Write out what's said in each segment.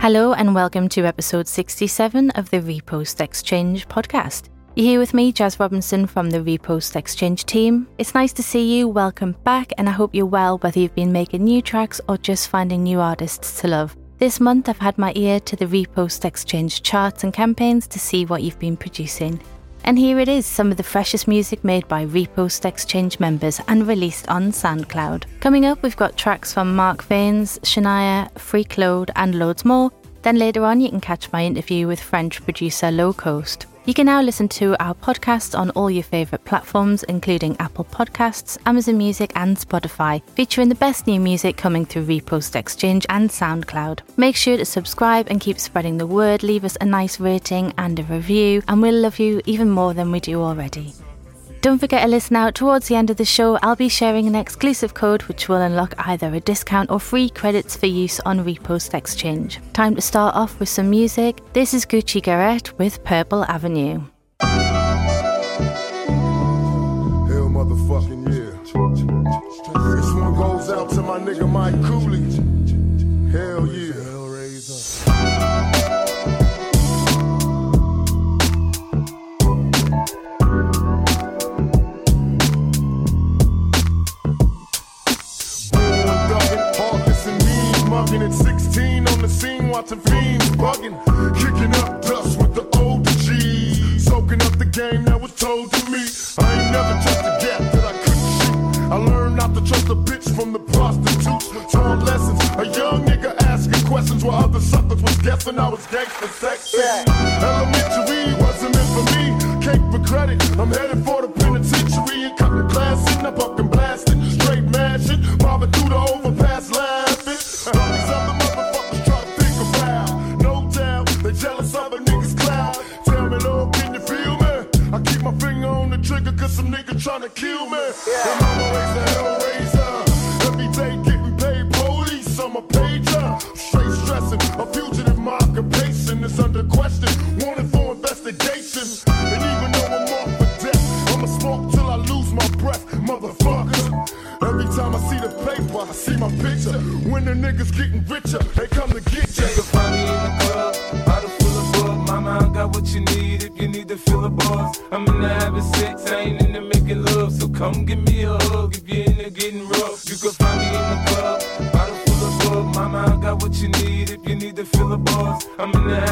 Hello, and welcome to episode 67 of the Repost Exchange podcast. You're here with me, Jaz Robinson from the Repost Exchange team. It's nice to see you. Welcome back, and I hope you're well, whether you've been making new tracks or just finding new artists to love. This month, I've had my ear to the Repost Exchange charts and campaigns to see what you've been producing. And here it is some of the freshest music made by Repost Exchange members and released on SoundCloud. Coming up, we've got tracks from Mark Veins, Shanyia, Freak Load, and loads more. Then later on, you can catch my interview with French producer LO-KOST. You can now listen to our podcast on all your favourite platforms, including Apple Podcasts, Amazon Music, and Spotify, featuring the best new music coming through Repost Exchange and SoundCloud. Make sure to subscribe and keep spreading the word, leave us a nice rating and a review, and we'll love you even more than we do already. Don't forget to listen out towards the end of the show. I'll be sharing an exclusive code which will unlock either a discount or free credits for use on Repost Exchange. Time to start off with some music. This is GUCCIGARETTE with Purple Avenue. Hell motherfucking yeah. This one goes out to my nigga Mike Cooley. Hell yeah.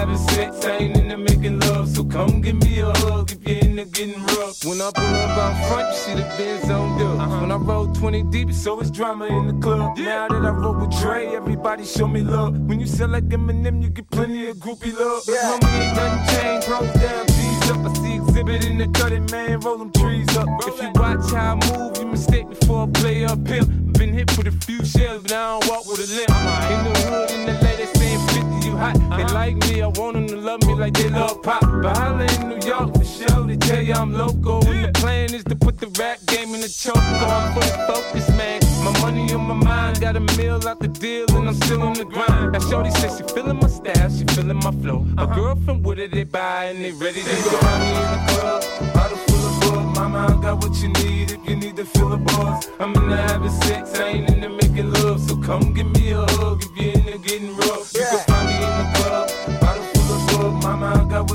Having sex, I ain't in the making love. So come give me a hug if you're in the getting rough. When I pull up out front, you see the Benz on dub. Uh-huh. When I roll 20 deep, so it's drama in the club. Now that I roll with Dre, everybody show me love. When you sell like Eminem, you get plenty of groupie love. Yeah. Homie, ain't nothing changed, pros down, G's up. I see exhibit in the cutting, man, roll them trees up. If you watch how I move, you mistake me for a play uphill. Been hit with a few shells, but I don't walk with a limp. In the hood, in the lady saying 50, you hot. They uh-huh. like me, I want them to love me like they love pop. But holla in New York for sure, they tell you I'm local. And the plan is to put the rap game in the choke. I'm fully focused, man. My money on my mind, got a meal out the deal, and I'm still on the grind. Now Shorty says she feeling my style, she feeling my flow. A uh-huh. girlfriend, what did they buy, and they ready to go. Find me in the club, bottle full of bug. Mama, I got what you need if you need to fill a buzz. I'm in the having sex, I ain't in the making love. So come give me a hug if you're in the getting rough. You can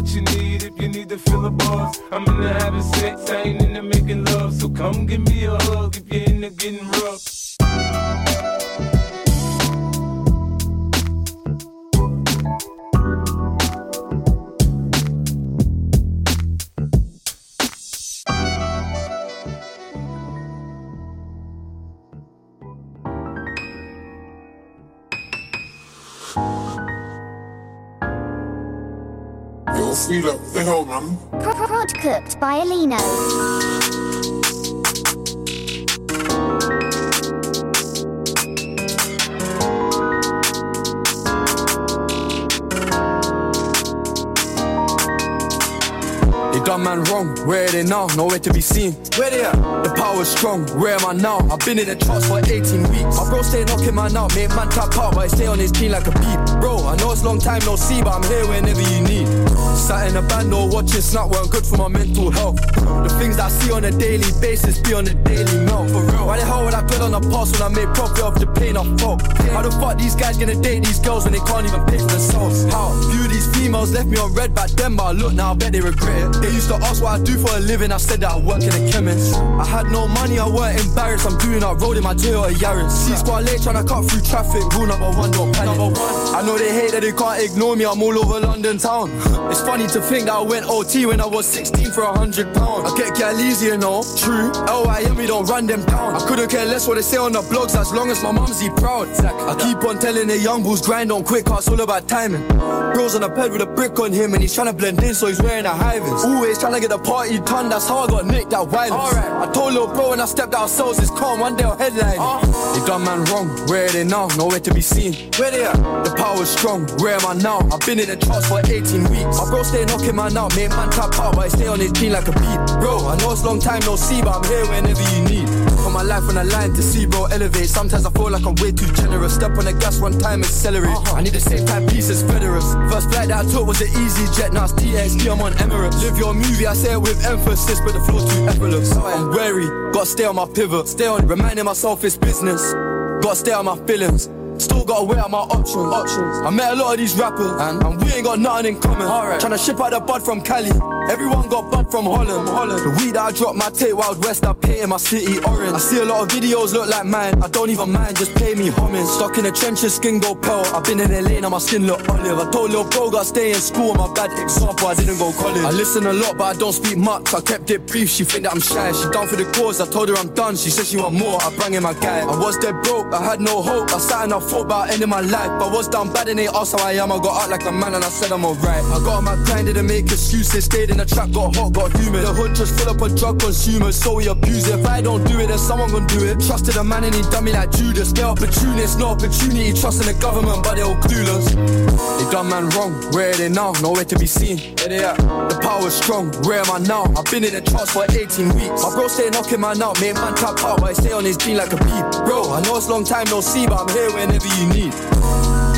what you need if you need to fill a buzz. I'm in the having sex, I ain't in the making love. So come give me a hug if you're in the getting rough. Yo, feel up the hell, man. Prod cooked by Alenø. You got done man wrong. Where are they now? Nowhere to be seen. Where they at? The power's strong. Where am I now? I've been in the charts for 18 weeks. My bro stay knocking man out. Make man tap out, but I stay on his team like a beep. Bro, I know it's long time no see, but I'm here whenever you need. Sat in a band or watching Snap weren't good for my mental health. The things I see on a daily basis be on a daily melt. For real. Why the hell would I dwell on the past when I made profit off the pain I felt? How the fuck these guys gonna date these girls when they can't even pay for themselves? How? Few these females left me on red back then, but I look now, I bet they regret it. They used to ask what I do for a living, I said that I work in a chemist. I had no money, I weren't embarrassed. I'm doing up road in my Toyota Yaris. C squad late trying to cut through traffic. Rule number one, don't panic. Number one. I know they hate that they can't ignore me. I'm all over London town. It's funny to think that I went OT when I was 16 for hundred pounds. I get gal easy, you know. True. LYM, we don't run them down. I couldn't care less what they say on the blogs as long as my mum's he proud. I keep on telling the young bulls grind on quick, cause it's all about timing. Bro's on a bed with a brick on him and he's trying to blend in, so he's wearing a high vis. Always trying to get the party done, that's how I got nicked that violence. Alright, I told little bro when I stepped out, souls is calm, one day I'll headline. Uh. They done man wrong, where are they now? Nowhere to be seen. Where they at? The power's strong, where am I now? I've been in the charts for 18 weeks. My bro stay knocking man out, make man tap out, but I stay on his team like a beat. Bro, I know it's long time no see, but I'm here whenever you need. Put my life on the line to see bro elevate. Sometimes I feel like I'm way too generous. Step on the gas one time, accelerate. Uh-huh. I need the same time pieces, Federers. First flight that I took was an easy jet, now it's TXT, I'm on Emirates. Live your movie, I say it with emphasis, but the flow's too effortless. I'm wary, gotta stay on my pivot. Stay on, reminding myself it's business. Gotta stay on my feelings. Still gotta weigh out my options. options. I met a lot of these rappers, and, and we ain't got nothing in common. Alright. Tryna ship out the bud from Cali. Everyone got bud from Holland. Holland. The weed that I dropped my tape Wild West, I paint in my city orange. I see a lot of videos look like mine. I don't even mind, just pay me homage. Stuck in the trenches, skin go pale. I've been in LA, now my skin look olive. I told little bro, got stay in school. My bad example, I didn't go college. I listen a lot, but I don't speak much. I kept it brief. She think that I'm shy. She down for the cause. I told her I'm done. She said she want more. I bring in my guy. I was dead broke. I had no hope. I sat and I thought about ending my life. But was down bad and they asked how I am. I got out like a man and I said I'm alright. I got on my grind, didn't make excuses. Stayed in the trap, got hot, got humid. The hood just up of drug consumers, so we abuse it. If I don't do it, then someone gon' do it. Trusted a man and he done me like Judas. They're opportunists, no opportunity. Trusting the government, but they all clueless. They done man wrong. Where are they now? Nowhere to be seen. Where they at? The power's strong. Where am I now? I've been in the charts for 18 weeks. My bro stay knocking man out, make man tap out, but I stay on his team like a beep. Bro, I know it's long time no see, but I'm here whenever you need.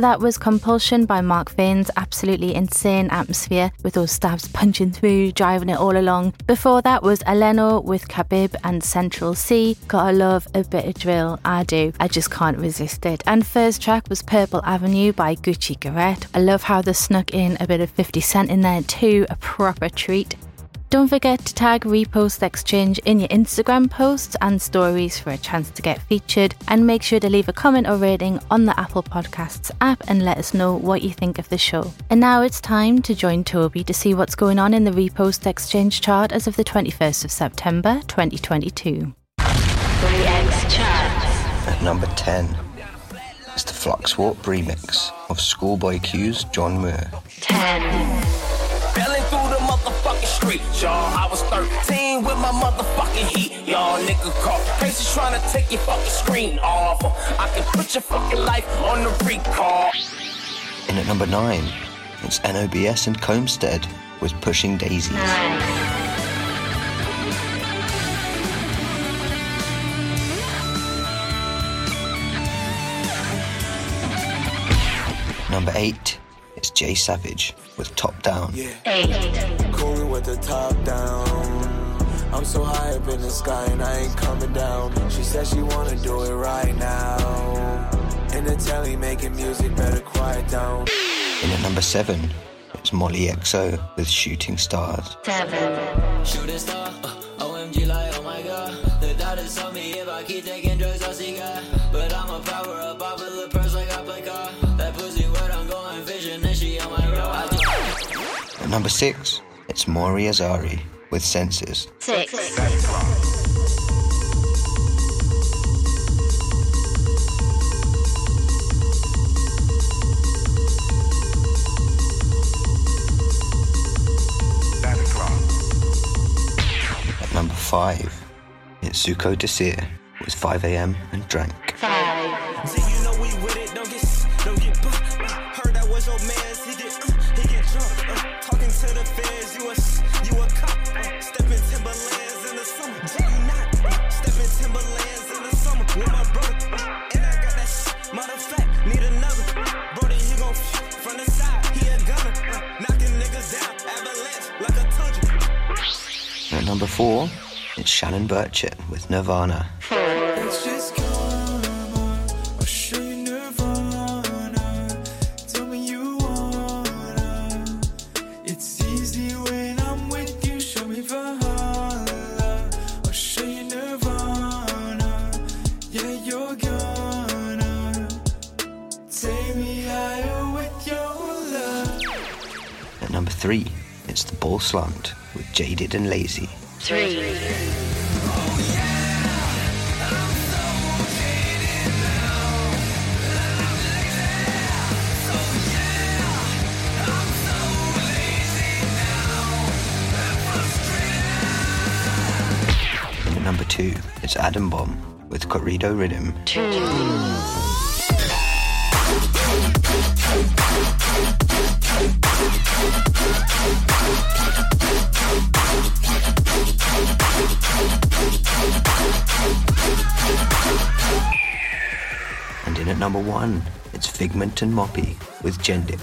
That was Compulsion by Mark Veins absolutely insane atmosphere with those stabs punching through, driving it all along. Before that was Alenø with Khabib and Central Cee. Gotta love a bit of drill, I do. I just can't resist it. And first track was Purple Avenue by GUCCIGARETTE. I love how they snuck in a bit of 50 Cent in there too, a proper treat. Don't forget to tag Repost Exchange in your Instagram posts and stories for a chance to get featured. And make sure to leave a comment or rating on the Apple Podcasts app and let us know what you think of the show. And now it's time to join Toby to see what's going on in the Repost Exchange chart as of the 21st of September 2022. At number 10 is the Fluxwarp remix of Schoolboy Q's John Muir. Belling through the motherfucking street, y'all. I was 13 with my motherfucking heat, y'all. Nigga caught cases trying to take your fucking screen off. I can put your fucking life on the recall. In at number 9, it's NOBS and Comstead with Pushing Daisies. Number 8, it's Jay Savage with Top Down. Coolin' with the top down. I'm so high up in the sky and I ain't coming down. She said she wanna do it right now. In the telly making music, better quiet down. In at number 7, it's Molly XO with Shooting Stars. Shooting star, uh, OMG like oh my god. The doctors told me if I keep taking At number 6, it's Maury Azari with Senses. Six. At number 5, it's Zuko Desir with 5am and Drank. Take Shannon higher with Nirvana. At number 3, it's The Ball Slant with Jaded and Lazy. At number 2, it's Adam Bomb with Corrido Rhythm. And number 1, it's Figment and Moppy with Gendic.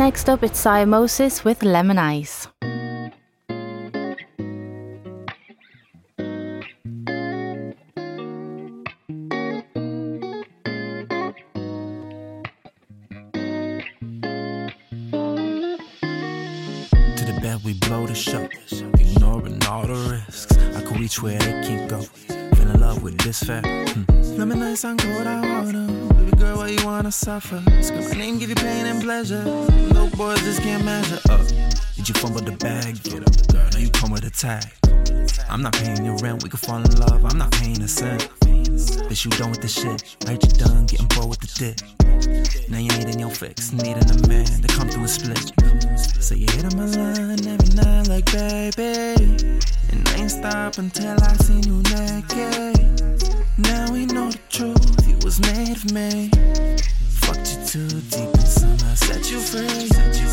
Next up, it's Siohmosis with Lemon Ice. To the bed, we blow the show. Ignoring all the risks. I could reach where they can't go. Fell in love with this fact. Hmm. Lemon ice on cold, I wanna. Baby girl, why you wanna suffer? Scream my name, give you pain and pleasure. No boys just can't measure up. Did you fumble the bag? Get up, girl. Now you come with a tag. I'm not paying your rent, we can fall in love. I'm not paying a cent. Bitch, you done with the shit. I you done getting bored with the dick. Now you needing your fix, needing a man to come through and split. So you hit on my line every night like baby. Ain't stop until I seen you naked. Now we know the truth, you was made of me. Fucked you too deep and somehow set you free.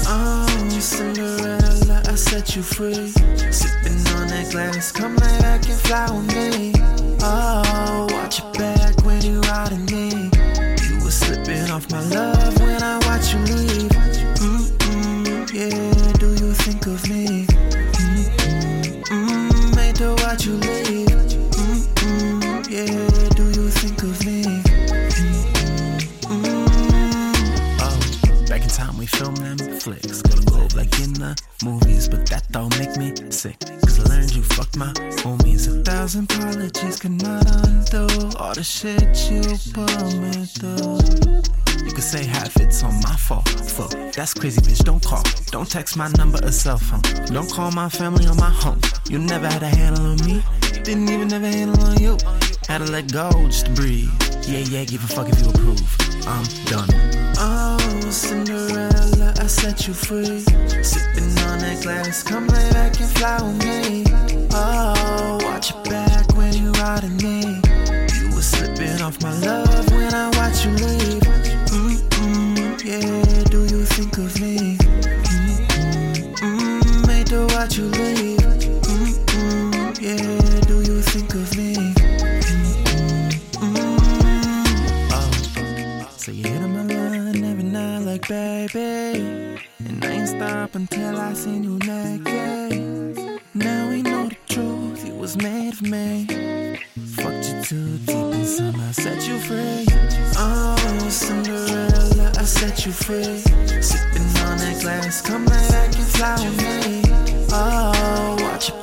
Oh, Cinderella, I set you free. Sipping on that glass, come lay back and fly with me. Oh, watch your back when you riding me. You were slipping off my love when I watch you leave. Mm-mm, yeah, do you think of me? Watch you leave. Mm-mm, yeah, them flicks. Go to globe like in the movies, but that don't make me sick. Cause I learned you fucked my homies. A thousand apologies cannot undo all the shit you put me through. You could say half it's on my fault. Fuck, that's crazy, bitch. Don't call. Don't text my number or cell phone. Don't call my family or my home. You never had a handle on me. Didn't even have a handle on you. Had to let go just to breathe. Yeah, yeah, give a fuck if you approve. I'm done. Oh, Cinderella, Set you free. Sipping on that glass, come lay back and fly with me. Oh, watch your back when you riding me. You were slipping off my love when I watch you leave. Mm-mm, yeah, do you think of me? Mm-mm, mm, to watch you leave. Mm-mm, yeah, do you think of me? Mm-mm, oh, so you hit on my line every night like baby. Until I seen you naked. Now we know the truth, you was made for me. Fucked you too deep and somehow set you free. Oh, Cinderella, I set you free. Sipping on that glass, come back and fly with me. Oh, watch your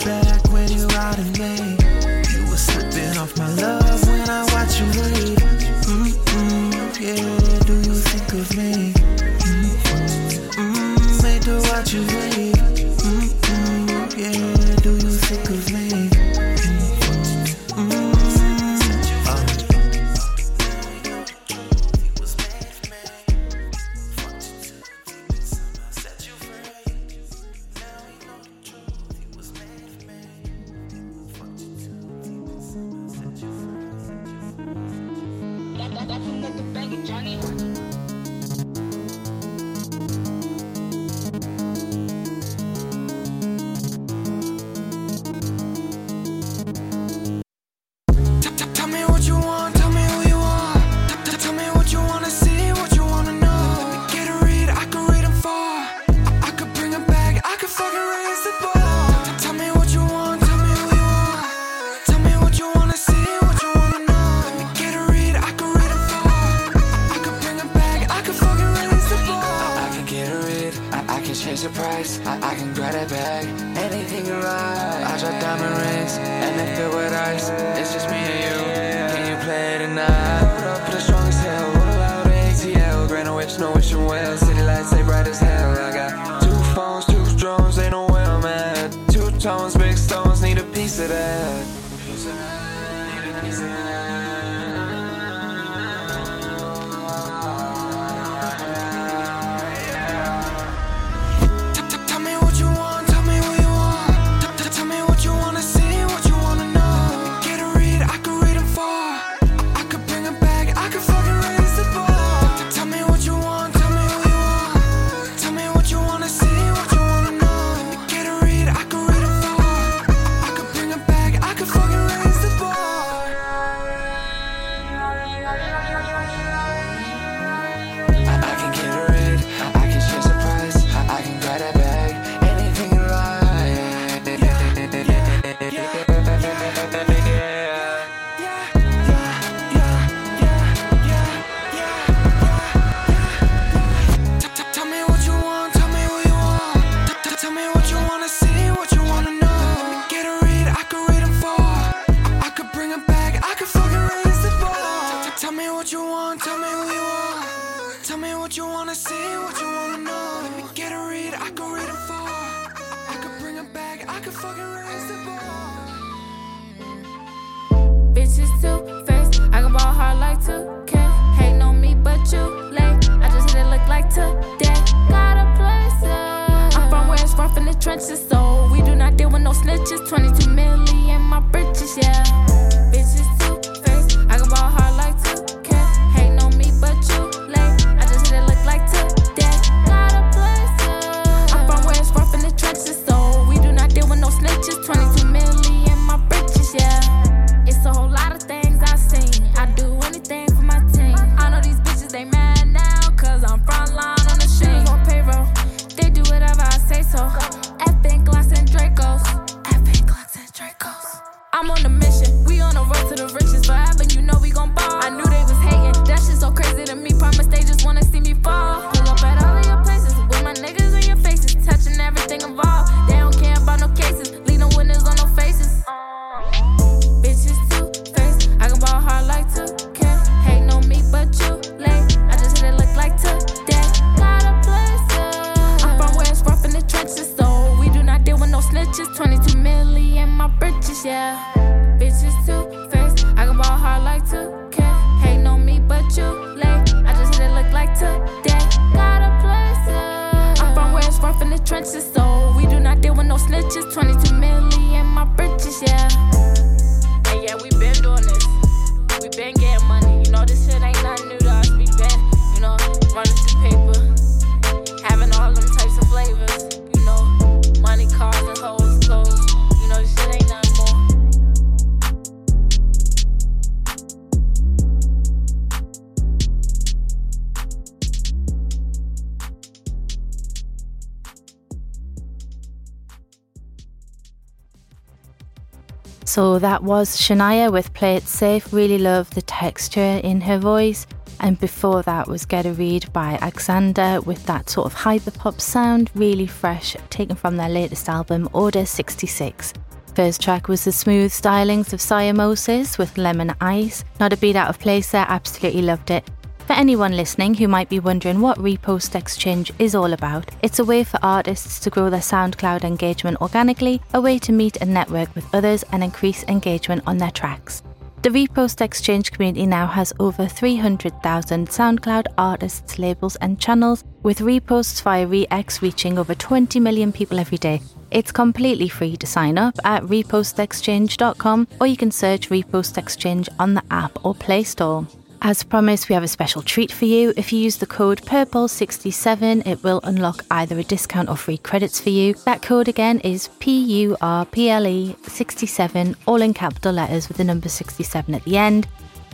So that was Shanyia with Play It Safe. Really love the texture in her voice. And before that was Get a Read by Ahxander with that sort of hyperpop sound, really fresh, taken from their latest album, Order 66. First track was the smooth stylings of Siohmosis with Lemon Ice. Not a beat out of place there, absolutely loved it. For anyone listening who might be wondering what Repost Exchange is all about, it's a way for artists to grow their SoundCloud engagement organically, a way to meet and network with others and increase engagement on their tracks. The Repost Exchange community now has over 300,000 SoundCloud artists, labels, and channels, with reposts via ReX reaching over 20 million people every day. It's completely free to sign up at repostexchange.com, or you can search Repost Exchange on the app or Play Store. As promised, we have a special treat for you. If you use the code PURPLE67, it will unlock either a discount or free credits for you. That code again is PURPLE 67, all in capital letters with the number 67 at the end.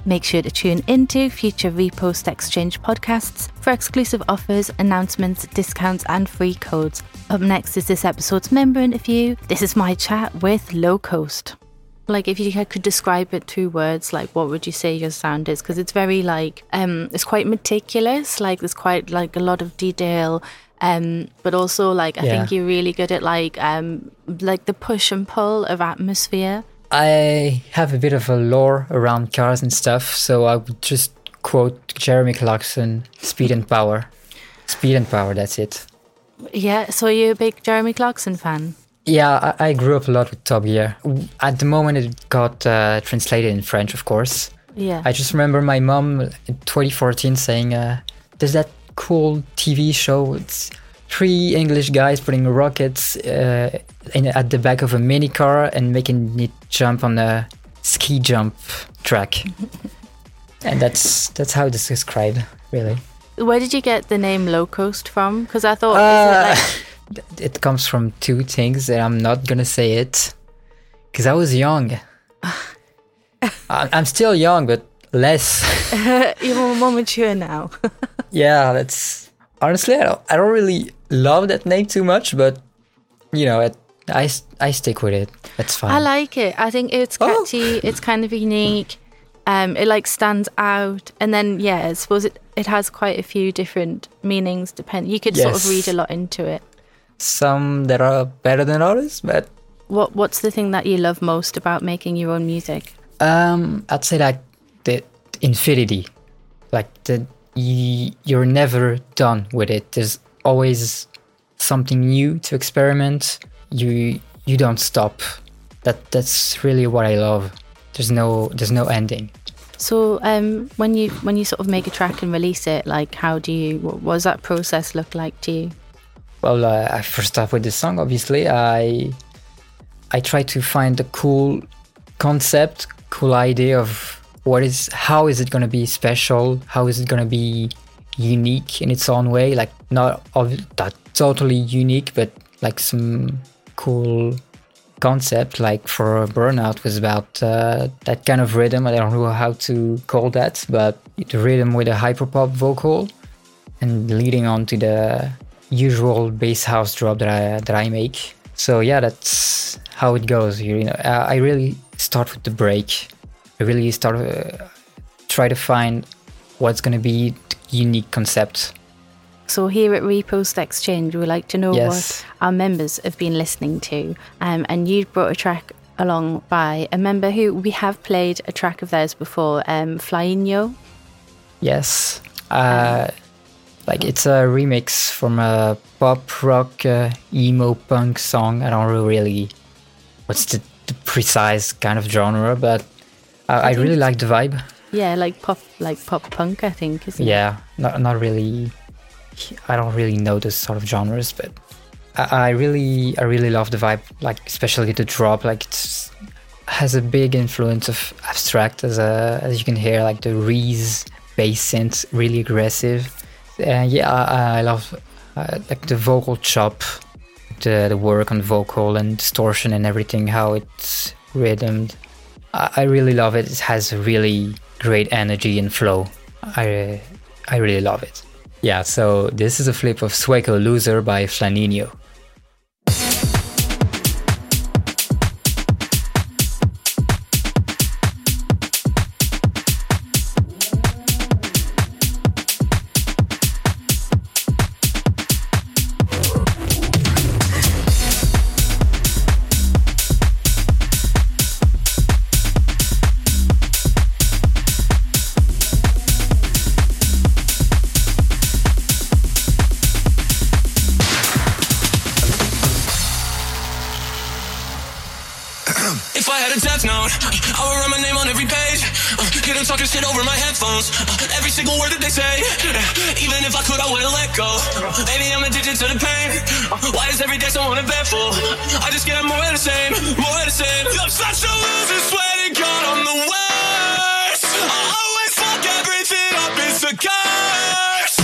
Make sure to tune into future Repost Exchange podcasts for exclusive offers, announcements, discounts, and free codes. Up next is this episode's member interview. This is my chat with LO-KOST. Like, if you could describe it two words, like, what would you say your sound is? Because it's very like, um, it's quite meticulous. Like, there's quite like a lot of detail. Um, but also like I Yeah. think you're really good at like um like the push and pull of atmosphere. I have a bit of a lore around cars and stuff, so I would just quote Jeremy Clarkson, Speed and Power. Speed and Power, that's it. Yeah, so are you're a big Jeremy Clarkson fan. Yeah, I, I grew up a lot with Top Gear. At the moment, it got uh, translated in French, of course. Yeah. I just remember my mom in 2014 saying, uh, There's that cool TV show. It's three English guys putting rockets uh, in, at the back of a mini car and making it jump on a ski jump track. and that's that's how this is described, really. Where did you get the name LO-KOST from? Because I thought Uh, like it comes from two things, and I'm not gonna say it because I was young. I'm still young, but less. you're more mature now. yeah, that's honestly, I don't, I don't really love that name too much, but you know, it, I I stick with it. That's fine. I like it. I think it's Oh. catchy. It's kind of unique. Um, it like stands out, and then yeah, I suppose it it has quite a few different meanings. Depend. You could sort of read a lot into it. Some that are better than others, but What What's the thing that you love most about making your own music? Um, I'd say like the infinity, like the you're never done with it. There's always something new to experiment. You you don't stop. That that's really what I love. There's no there's no ending. So um, when you when you sort of make a track and release it, like how do you what, what does that process look like to you? Well, uh, I first off with the song, obviously, I I try to find a cool concept, cool idea of what is how is it going to be special, how is it going to be unique in its own way, like not of that totally unique, but like some cool concept. Like for Burnout was about uh, that kind of rhythm. I don't know how to call that, but the rhythm with a hyperpop vocal and leading on to the usual bass house drop that I that I make. So yeah, that's how it goes. You know, I I really start with the break. I really start uh, try to find what's going to be the unique concept. So here at Repost Exchange, we like to know Yes. what our members have been listening to. Um, and you brought a track along by a member who we have played a track of theirs before, um, Flynninho. Yes, uh, like it's a remix from a pop rock uh, emo punk song. I don't really what's the, the precise kind of genre, but I, I, I really like the vibe. Yeah, like pop, like pop punk, I think, isn't it? Yeah, not not really. I don't really know this sort of genres, but I, I really I really love the vibe. Like especially the drop, like it's has a big influence of abstract as a as you can hear, like the Reese bass synth, really aggressive. And yeah, I, I love uh, like the vocal chop, the the work on vocal and distortion and everything, how it's rhythmed. I, I really love it. It has really great energy and flow. I I really love it. Yeah, so this is a flip of Sueco Loser by Flynninho. Single word that they say. Even if I could, I wouldn't let go. Baby, I'm addicted to the pain. Why is every day so uneventful? I just get more of the same, more of the same. I'm such a loser, swear to God, I'm the worst. I always fuck everything up, it's a curse.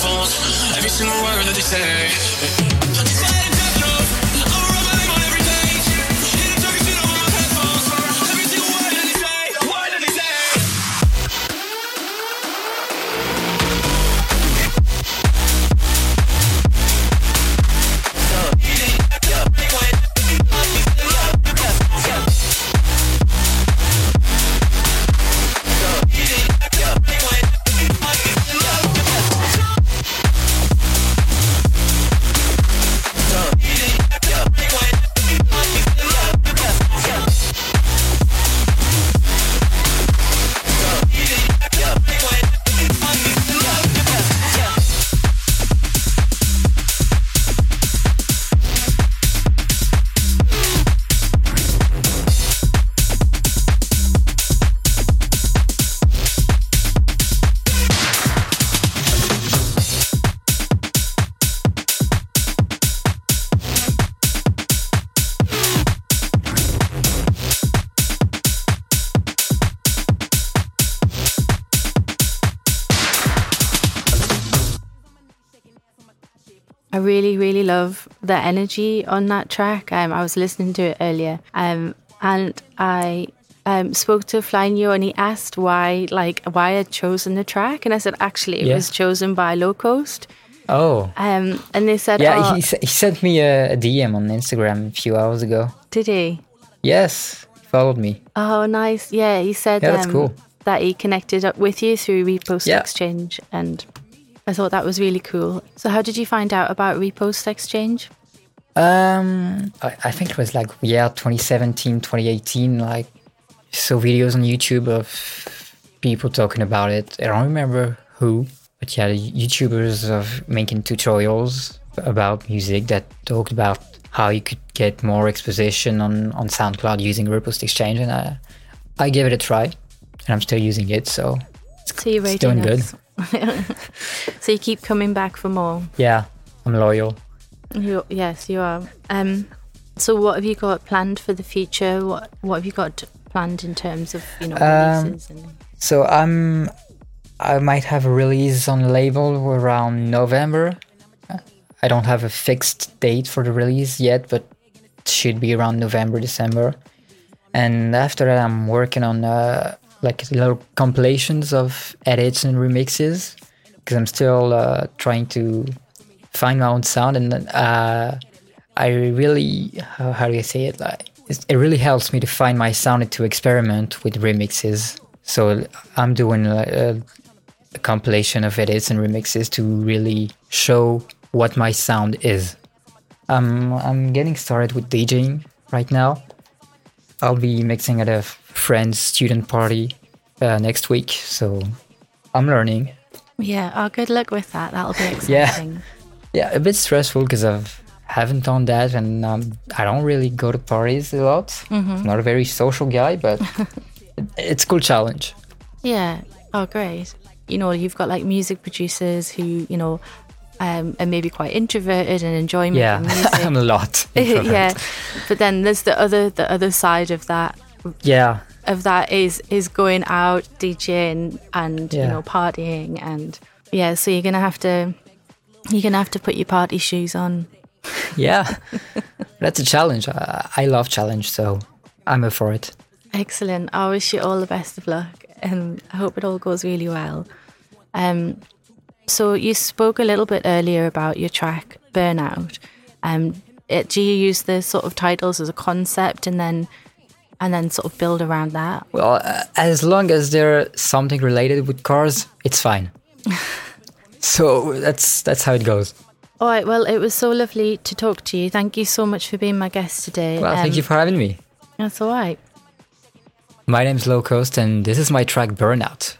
Headphones. Every single word that they say. I really, really love the energy on that track. Um, I was listening to it earlier, um, and I um, spoke to Flynninho, and he asked why, like, why I'd chosen the track, and I said actually it Yeah. was chosen by LO-KOST. Oh. Um, and they said, Yeah, oh, he, s- he sent me a, a DM on Instagram a few hours ago. did he? Yes, he followed me. Oh, nice. Yeah, he said Yeah, that's um, cool. that he connected up with you through Repost Yeah. Exchange, and I thought that was really cool. So, how did you find out about Repost Exchange? Um, I, I think it was like yeah, 2017, 2018. Like, saw videos on YouTube of people talking about it. I don't remember who, but yeah, the YouTubers of making tutorials about music that talked about how you could get more exposition on on SoundCloud using Repost Exchange, and I I gave it a try, and I'm still using it. So So it's doing rating good. so you keep coming back for more. Yeah, I'm loyal. You, yes, you are. Um, so what have you got planned for the future? What What have you got planned in terms of you know Um, releases? And, So I'm I might have a release on label around November. I don't have a fixed date for the release yet, but it should be around November, December. And after that, I'm working on uh, like little compilations of edits and remixes because I'm still uh, trying to find my own sound. And uh, I really, how, how do you say it? Like it really helps me to find my sound and to experiment with remixes. So I'm doing a, a compilation of edits and remixes to really show what my sound is. Um, I'm getting started with DJing right now. I'll be mixing at a friend's student party uh, next week, so I'm learning. yeah. Oh, good luck with that. That'll be exciting. Yeah, Yeah. a bit stressful because I've haven't done that, and um, I don't really go to parties a lot. Mhm. I'm not a very social guy, but it's a cool challenge. Yeah. Oh, great. You know, you've got like music producers who, you know, um, are maybe quite introverted and enjoy Yeah, music. I'm a lot. yeah. But then there's the other the other side of that Yeah, of that is is going out DJing and you know partying and yeah. So you're gonna have to you're gonna have to put your party shoes on. yeah. That's a challenge. I, I love challenge, so I'm up for it. Excellent. I wish you all the best of luck and I hope it all goes really well. Um, so you spoke a little bit earlier about your track Burnout. Um, it, do you use the sort of titles as a concept and then and then sort of build around that? Well, uh, as long as there's something related with cars, it's fine. so that's that's how it goes. All right. Well, it was so lovely to talk to you. Thank you so much for being my guest today. Well, thank Um, you for having me. That's all right. My name's LO-KOST, and this is my track Burnout.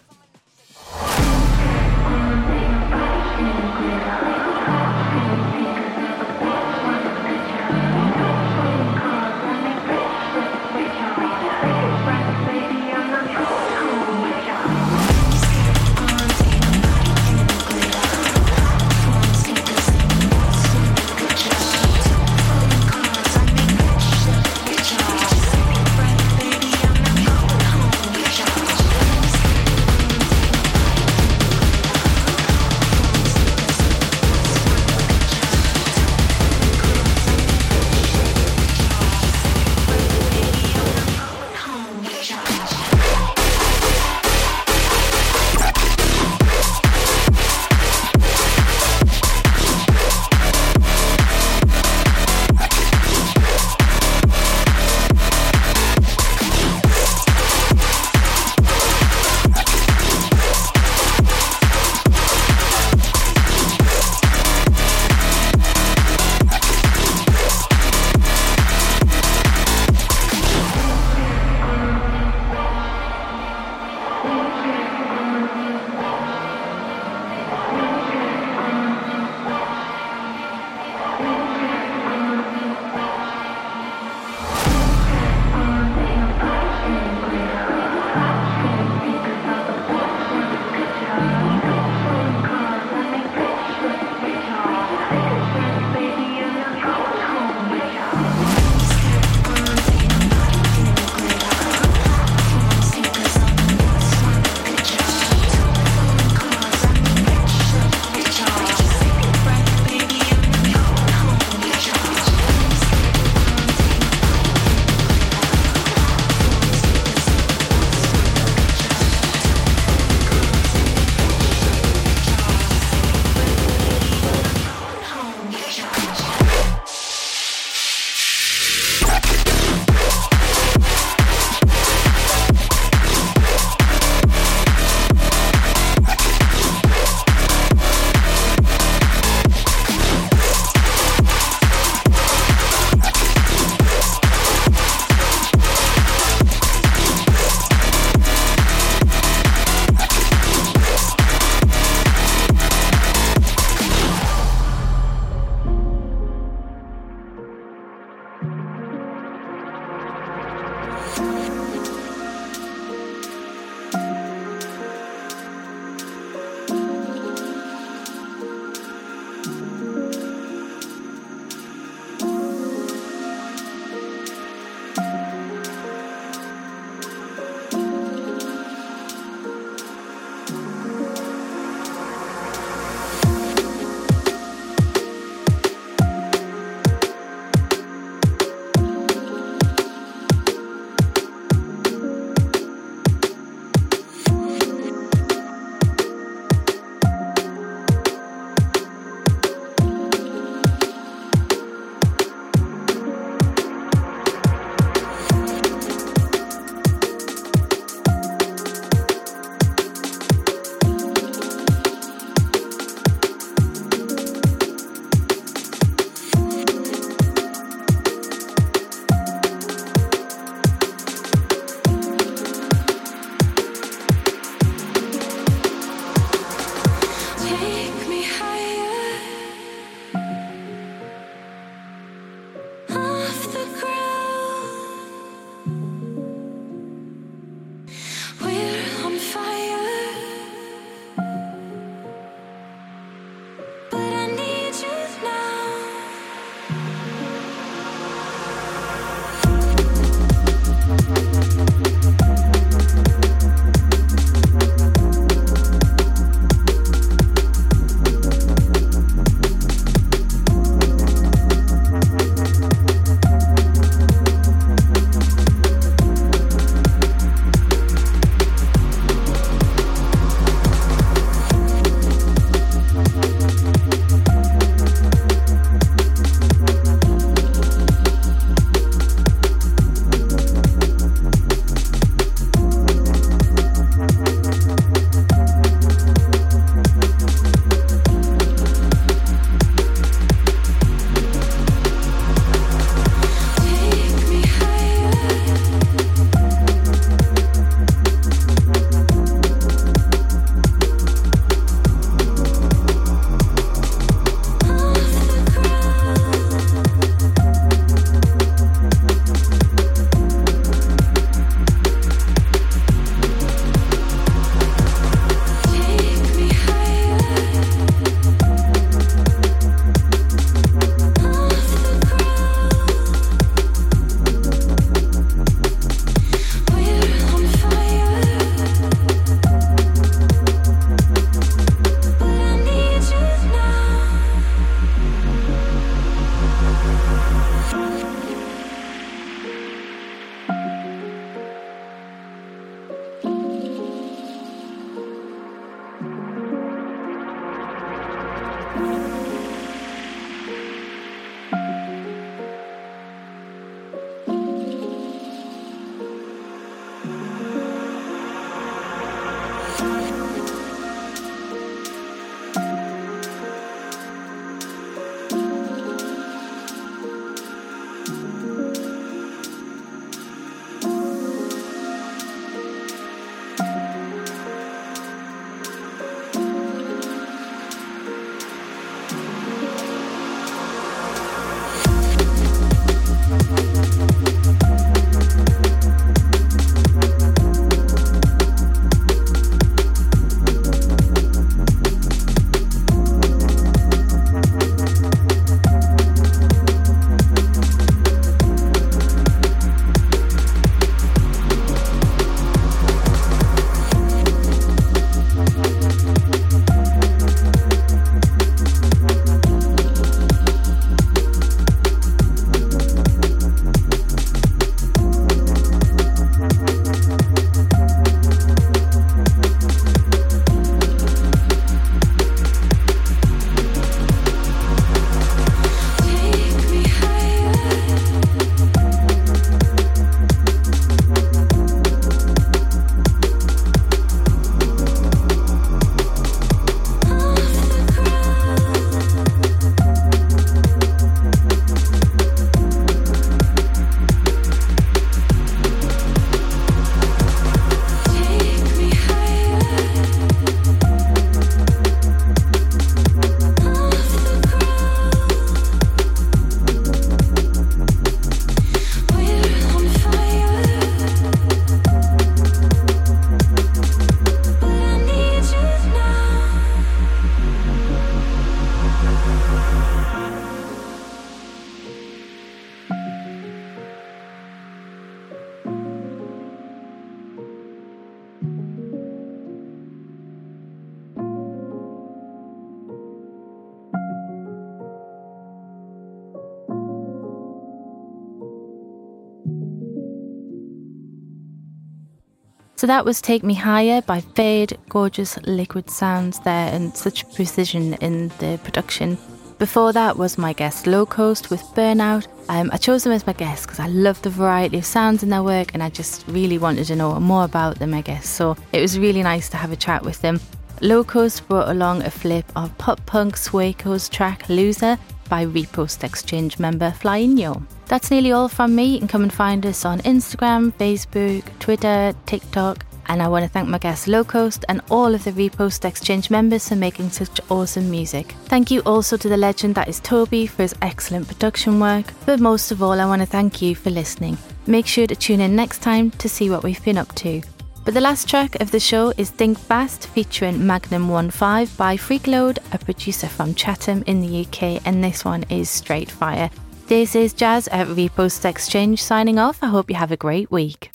So that was Take Me Higher by Fade. Gorgeous liquid sounds there and such precision in the production. Before that was my guest LO-KOST with Burnout. Um, I chose them as my guest because I love the variety of sounds in their work and I just really wanted to know more about them, I guess. So it was really nice to have a chat with them. LO-KOST brought along a flip of pop punk Sueco's track Loser by Repost Exchange member Flynninho. That's nearly all from me. You can come and find us on Instagram, Facebook, Twitter, TikTok. And I want to thank my guest LO-KOST and all of the Repost Exchange members for making such awesome music. Thank you also to the legend that is Toby for his excellent production work. But most of all, I want to thank you for listening. Make sure to tune in next time to see what we've been up to. But the last track of the show is Think Fast featuring Magnum 15 by FreqLoad, a producer from Chatham in the UK, and this one is straight fire. This is Jaz at Repost Exchange signing off. I hope you have a great week.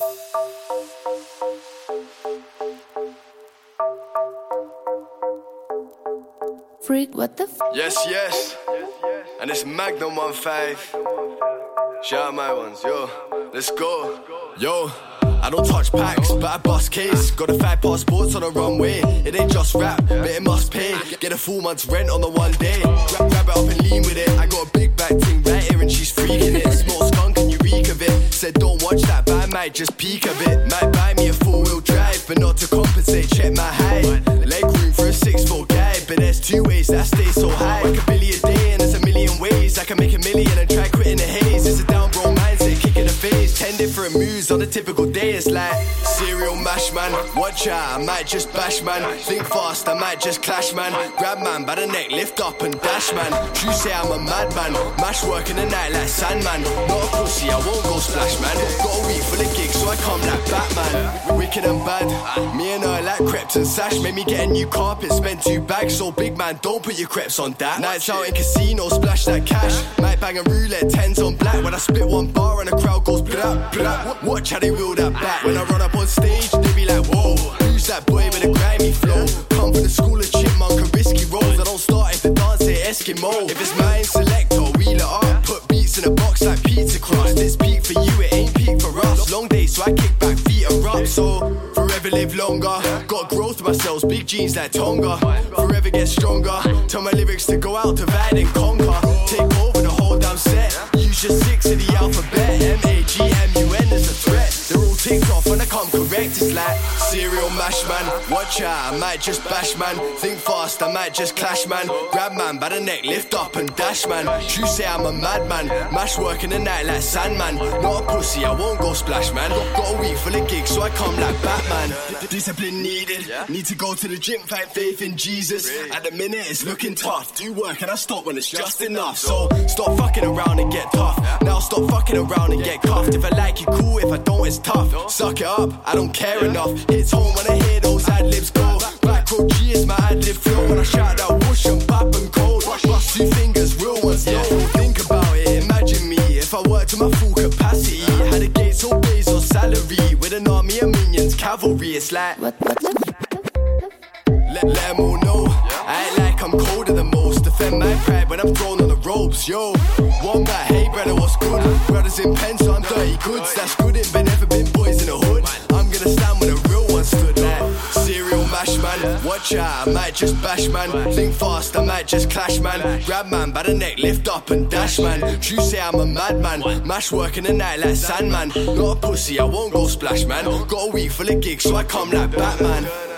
Freak, what the f? Yes, yes. And it's Magnum 15. Shout out my ones, yo. Let's go. Yo. I don't touch packs, but I bust case. Got a five passports on the runway. It ain't just rap, but it must pay. Get a full month's rent on the one day. Grab, grab it up and lean with it. I got a big back thing right here and she's freaking it. Small skunk and you reek of it. Said don't watch that, but I might just peek a bit. Might buy me a four wheel drive, but not to compensate. Check my height. Leg room for a six foot guy, but there's two ways that stay so high. Like a billion day, and there's a million ways I can make a million and try quitting the haze. It's a down bro mindset, kicking the face. Ten different moves on a typical day. It's like serial mash man. Watch out, I might just bash man. Think fast, I might just clash man. Grab man by the neck, lift up and dash man. You say I'm a madman. Mash work in the night like Sandman. Not a pussy, I won't go splash man. Got a week full of gigs, so I come like Batman. Wicked and bad. Me and I like crepes and sash. Made me get a new carpet, spent two bags. So big man, don't put your crepes on that. Nights out in casino, splash that cash. Might bang a roulette, tens on black. When I spit one bar and the crowd goes blah blah. Watch how they wheel that back. When I run up on stage, they be like, whoa, who's that boy with a grimy flow? Come from the school of chipmunk and risky rolls. I don't start if the dance say Eskimo. If it's mine, select or wheel it up. Put beats in a box like pizza crust. It's peak for you, it ain't peak for us. Long day, so I kick back, feet are up. So forever live longer. Got growth myself, big jeans like Tonga. Forever get stronger. Tell my lyrics to go out, divide and conquer. Take over the whole damn set. Use your six of the come correct. Serial mash man. Watch out, I might just bash man. Think fast, I might just clash man. Grab man by the neck, lift up and dash man. You say I'm a madman. Mash work in the night like Sandman. Not a pussy, I won't go splash man. Got a week full of gigs, so I come like Batman. Discipline needed. Need to go to the gym, find faith in Jesus. At the minute, it's looking tough. Do work and I stop when it's just enough. So stop fucking around and get tough. Now stop fucking around and get cuffed. If I like you, cool. If I don't, it's tough. Suck it up, I don't care enough. Hits home when I hear those ad libs go. Black Road G is my ad lib flow. When I shout out whoosh and pop and cold. Bust two fingers, real ones, no. Think about it, imagine me. If I worked to my full capacity, had a gates or base or salary. With an army of minions, cavalry, it's like. What, what, let, let them all know. I ain't like I'm colder than most. Defend my pride when I'm thrown on the ropes. Yo, one guy, hey brother, what's good? Brothers in pen, so I'm dirty goods. That's good, I might just bash man. Think fast, I might just clash man. Grab man by the neck, lift up and dash man. You say I'm a madman. Mash work in the night like Sandman. Not a pussy, I won't go splash man. Got a week full of gigs, so I come like Batman.